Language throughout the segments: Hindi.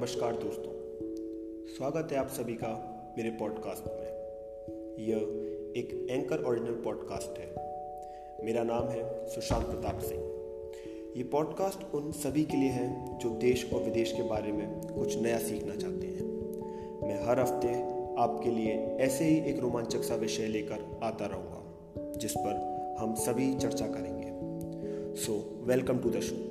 नमस्कार दोस्तों, स्वागत है आप सभी का मेरे पॉडकास्ट में। यह एक एंकर ओरिजिनल पॉडकास्ट है। मेरा नाम है सुशांत प्रताप सिंह। ये पॉडकास्ट उन सभी के लिए है जो देश और विदेश के बारे में कुछ नया सीखना चाहते हैं। मैं हर हफ़्ते आपके लिए ऐसे ही एक रोमांचक सा विषय लेकर आता रहूँगा, जिस पर हम सभी चर्चा करेंगे। So welcome to the show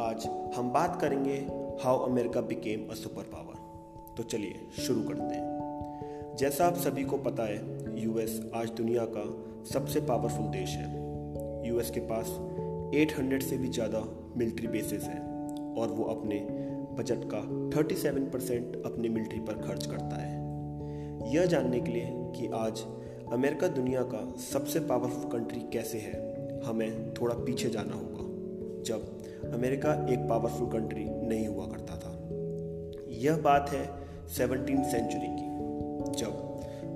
आज हम बात करेंगे how America became a superpower. तो चलिए, शुरू करते हैं। जैसा आप सभी को पता है, यूएस आज दुनिया का सबसे पावरफुल देश है। यूएस के पास 800 से भी ज़्यादा मिलिट्री बेसिस हैं और वो अपने बजट का 37 परसेंट अपनी मिलिट्री पर खर्च करता है। यह जानने के लिए कि आज अमेरिका दुनिया का सबसे पावरफुल कंट्री कैसे है, हमें थोड़ा पीछे जाना होगा। जब अमेरिका एक पावरफुल कंट्री नहीं हुआ करता था। यह बात है सेवनटीन सेंचुरी की। जब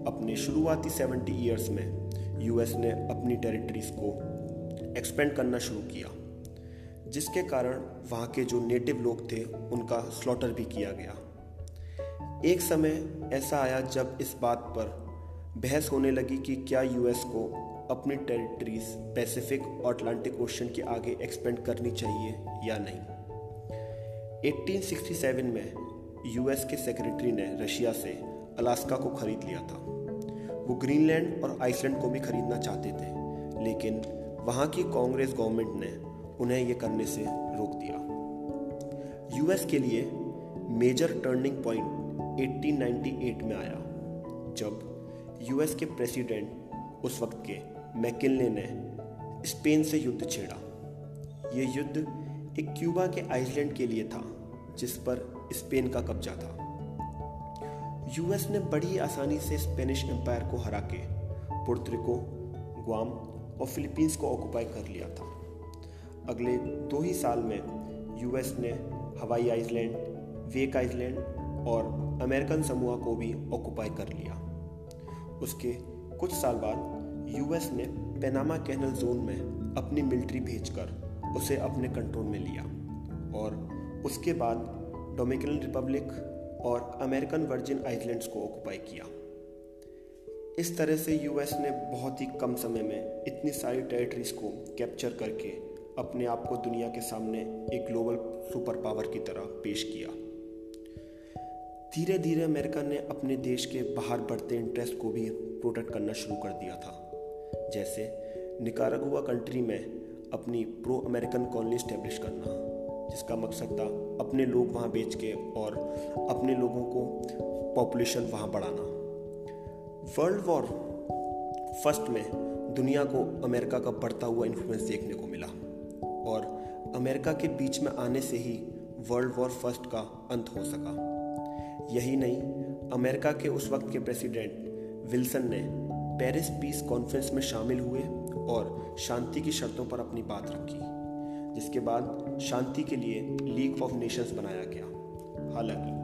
अपने शुरुआती सेवेंटी ईयर्स में यूएस ने अपनी टेरिटरीज को एक्सपेंड करना शुरू किया, जिसके कारण वहाँ के जो नेटिव लोग थे, उनका स्लॉटर भी किया गया। एक समय ऐसा आया जब इस बात पर बहस होने लगी कि क्या यूएस को अपनी टेरिटरीज पैसिफिक और अटलांटिक ओशन के आगे एक्सपेंड करनी चाहिए या नहीं? 1867 में यूएस के सेक्रेटरी ने रशिया से अलास्का को खरीद लिया था। वो ग्रीनलैंड और आइसलैंड को भी खरीदना चाहते थे, लेकिन वहाँ की कांग्रेस गवर्नमेंट ने उन्हें ये करने से रोक दिया। यूएस के लिए मेजर टर्निंग पॉइंट 1898 में आया, जब यूएस के प्रेसिडेंट उस वक्त के मैकिलने ने स्पेन से युद्ध छेड़ा। ये युद्ध एक क्यूबा के आइसलैंड के लिए था, जिस पर स्पेन का कब्जा था। यूएस ने बड़ी आसानी से स्पेनिश एम्पायर को हरा के पुर्तरिको ग्वाम और फिलीपींस को ऑक्युपाई कर लिया था। अगले दो ही साल में यूएस ने हवाई आइसलैंड, वेक आइसलैंड और अमेरिकन समूह को भी ऑक्युपाई कर लिया। उसके कुछ साल बाद यूएस ने पेनामा कैनल जोन में अपनी मिलिट्री भेजकर उसे अपने कंट्रोल में लिया और उसके बाद डोमिनिकन रिपब्लिक और अमेरिकन वर्जिन आइलैंड्स को ऑक्युपाई किया। इस तरह से यूएस ने बहुत ही कम समय में इतनी सारी टेरिटरीज को कैप्चर करके अपने आप को दुनिया के सामने एक ग्लोबल सुपर पावर की तरह पेश किया। धीरे धीरे अमेरिका ने अपने देश के बाहर बढ़ते इंटरेस्ट को भी प्रोटेक्ट करना शुरू कर दिया था। जैसे निकारागुआ कंट्री में अपनी प्रो अमेरिकन कॉलोनी स्टेब्लिश करना, जिसका मकसद था अपने लोग वहाँ बेच के और अपने लोगों को पॉपुलेशन वहाँ बढ़ाना। वर्ल्ड वॉर फ़र्स्ट में दुनिया को अमेरिका का बढ़ता हुआ इन्फ्लुएंस देखने को मिला और अमेरिका के बीच में आने से ही वर्ल्ड वॉर फ़र्स्ट का अंत हो सका। यही नहीं, अमेरिका के उस वक्त के प्रेसिडेंट विल्सन ने पेरिस पीस कॉन्फ्रेंस में शामिल हुए और शांति की शर्तों पर अपनी बात रखी, जिसके बाद शांति के लिए लीग ऑफ़ नेशंस बनाया गया। हालाँकि,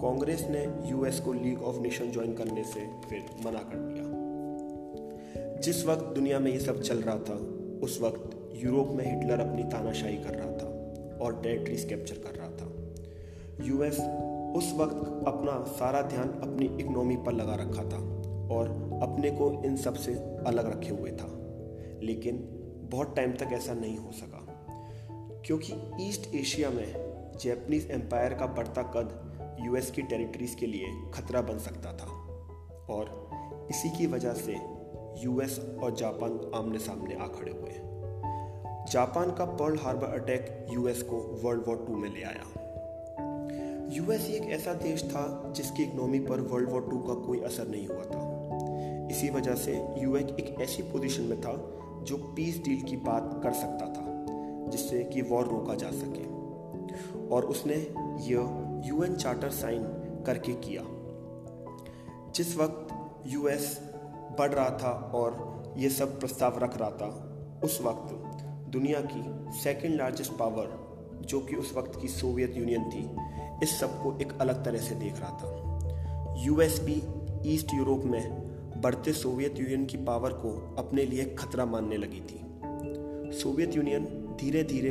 कांग्रेस ने यूएस को लीग ऑफ़ नेशन ज्वाइन करने से फिर मना कर दिया। जिस वक्त दुनिया में ये सब चल रहा था, उस वक्त यूरोप में हिटलर अपनी तानाशाही कर रहा था और टेरिटरीज कैप्चर कर रहा था। यूएस उस वक्त अपना सारा ध्यान अपनी इकोनॉमी पर लगा रखा था और अपने को इन सबसे अलग रखे हुए था। लेकिन बहुत टाइम तक ऐसा नहीं हो सका, क्योंकि ईस्ट एशिया में जैपनीज एम्पायर का बढ़ता कद यूएस की टेरिटरीज के लिए खतरा बन सकता था और इसी की वजह से यूएस और जापान आमने सामने आ खड़े हुए। जापान का पर्ल हार्बर अटैक यूएस को वर्ल्ड वॉर टू में ले आया। यूएस एक ऐसा देश था जिसकी इकनॉमी पर वर्ल्ड वॉर टू का कोई असर नहीं हुआ था। इसी वजह से यूएस एक ऐसी पोजीशन में था जो पीस डील की बात कर सकता था, जिससे कि वॉर रोका जा सके। और उसने यह यूएन चार्टर साइन करके किया। जिस वक्त यूएस बढ़ रहा था और ये सब प्रस्ताव रख रहा था, उस वक्त दुनिया की सेकेंड लार्जेस्ट पावर जो कि उस वक्त की सोवियत यूनियन थी इस सबको एक अलग तरह से देख रहा था। यूएस भी ईस्ट यूरोप में बढ़ते सोवियत यूनियन की पावर को अपने लिए खतरा मानने लगी थी। सोवियत यूनियन धीरे धीरे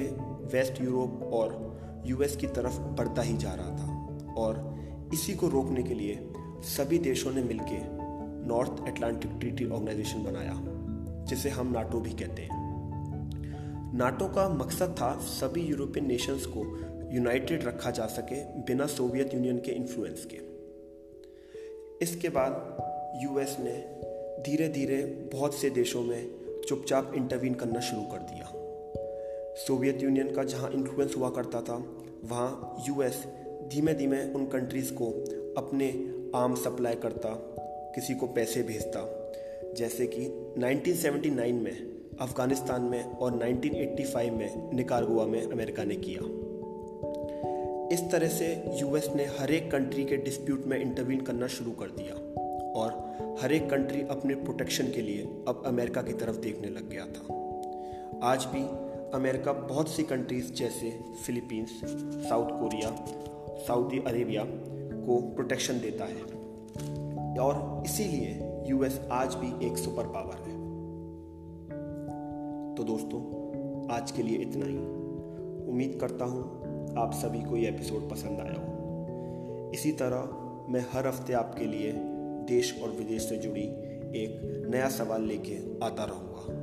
वेस्ट यूरोप और यूएस की तरफ़ बढ़ता ही जा रहा था और इसी को रोकने के लिए सभी देशों ने मिलकर नॉर्थ एटलांटिक ट्रीटी ऑर्गेनाइजेशन बनाया, जिसे हम नाटो भी कहते हैं। नाटो का मकसद था सभी यूरोपियन नेशंस को यूनाइटेड रखा जा सके बिना सोवियत यूनियन के इन्फ्लुएंस के। इसके बाद यूएस ने धीरे धीरे बहुत से देशों में चुपचाप इंटरवीन करना शुरू कर दिया। सोवियत यूनियन का जहाँ इन्फ्लुएंस हुआ करता था, वहाँ यूएस धीमे धीमे उन कंट्रीज़ को अपने आर्म सप्लाई करता, किसी को पैसे भेजता। जैसे कि 1979 में, अफ़गानिस्तान में और 1985 में निकारगुआ में अमेरिका ने किया। इस तरह से यूएस ने हर एक कंट्री के डिस्प्यूट में इंटरवीन करना शुरू कर दिया और हर एक कंट्री अपने प्रोटेक्शन के लिए अब अमेरिका की तरफ़ देखने लग गया था। आज भी अमेरिका बहुत सी कंट्रीज़ जैसे Philippines South Korea Saudi Arabia को प्रोटेक्शन देता है और इसीलिए यूएस आज भी एक सुपर पावर है। तो दोस्तों, आज के लिए इतना ही। उम्मीद करता हूँ आप सभी को ये एपिसोड पसंद आया हो। इसी तरह मैं हर हफ़्ते आपके लिए देश और विदेश से जुड़ी एक नया सवाल लेके आता रहूँगा।